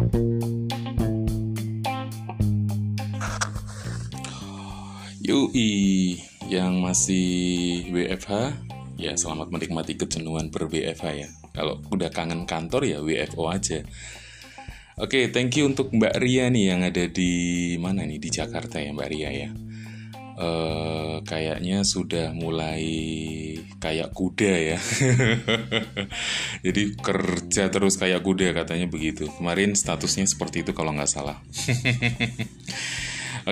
Yui yang masih WFH ya selamat menikmati kejenuhan ber WFH ya. Kalau udah kangen kantor ya WFO aja. Oke thank you untuk Mbak Ria nih yang ada di mana nih? Di Jakarta ya Mbak Ria ya Uh, kayaknya sudah mulai kayak kuda ya. Jadi kerja terus kayak kuda katanya begitu. Kemarin statusnya seperti itu kalau nggak salah.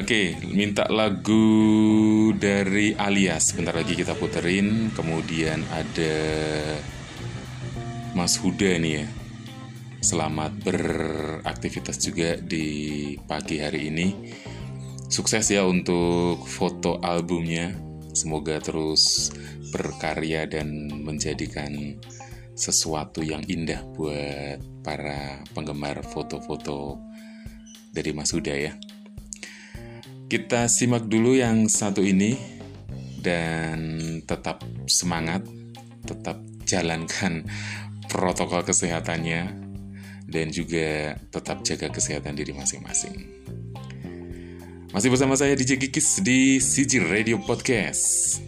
Oke, minta lagu dari Alias. Bentar lagi kita puterin. Kemudian ada Mas Huda nih ya. Selamat beraktivitas juga di pagi hari ini. Sukses ya untuk foto albumnya. Semoga terus berkarya dan menjadikan sesuatu yang indah buat para penggemar foto-foto dari Mas Huda ya. Kita simak dulu yang satu ini dan tetap semangat, tetap jalankan protokol kesehatannya dan juga tetap jaga kesehatan diri masing-masing. Masih bersama saya DJ Kikis di CG Radio Podcast.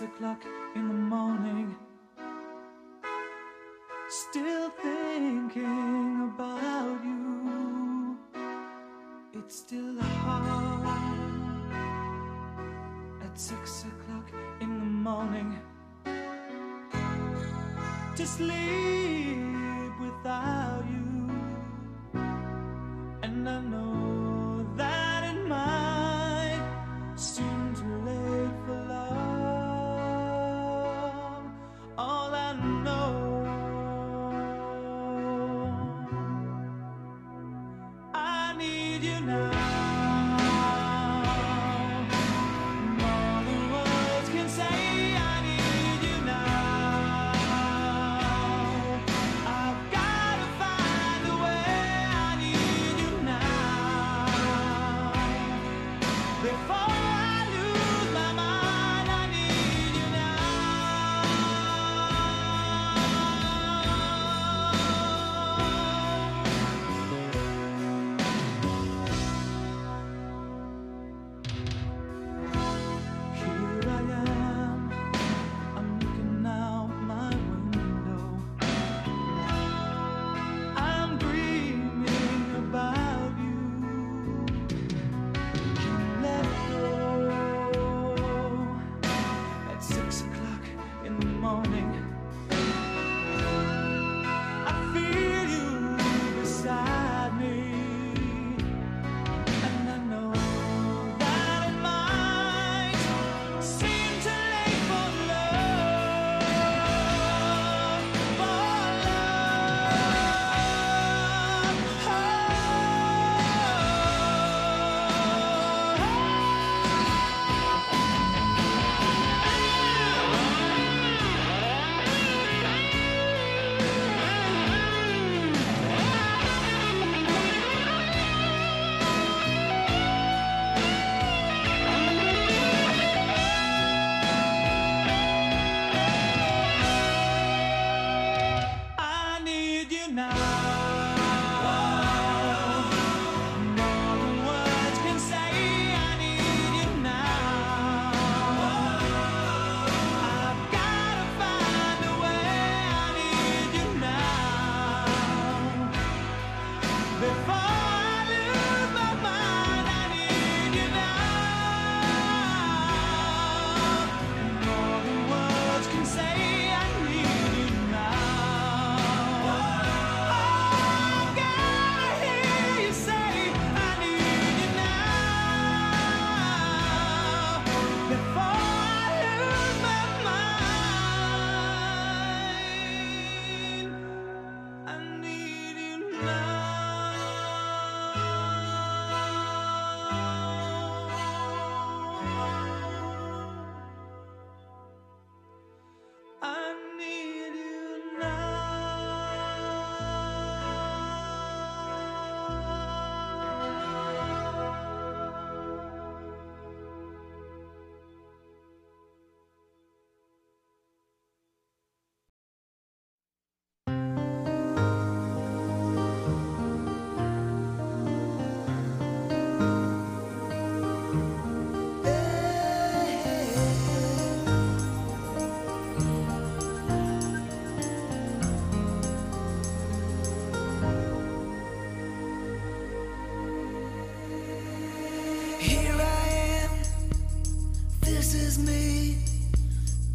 O'clock in the morning. Still thinking about you. It's still hard at six o'clock in the morning to sleep without now. morning.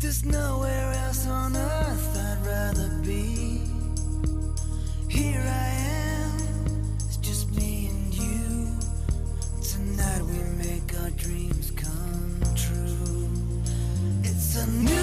There's nowhere else on earth I'd rather be. Here I am, it's just me and you. Tonight we make our dreams come true. It's a new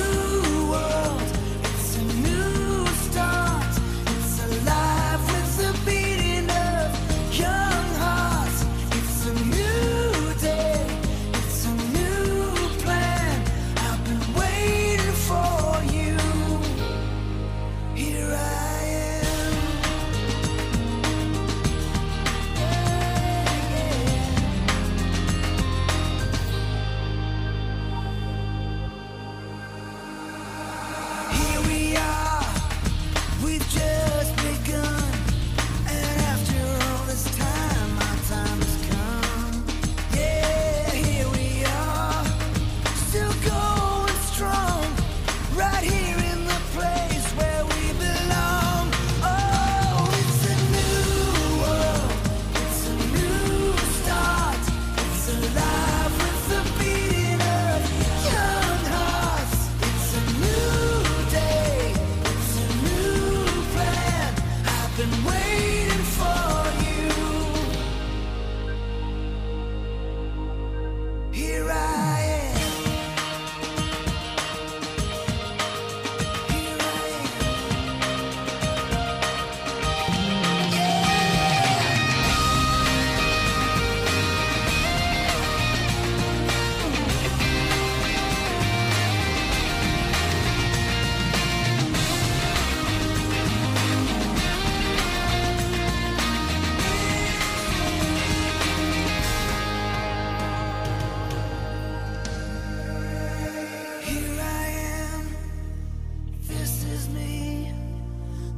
is me.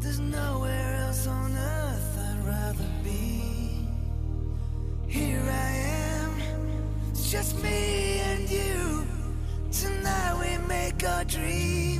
There's nowhere else on earth I'd rather be. Here I am, it's just me and you. Tonight we make our dreams.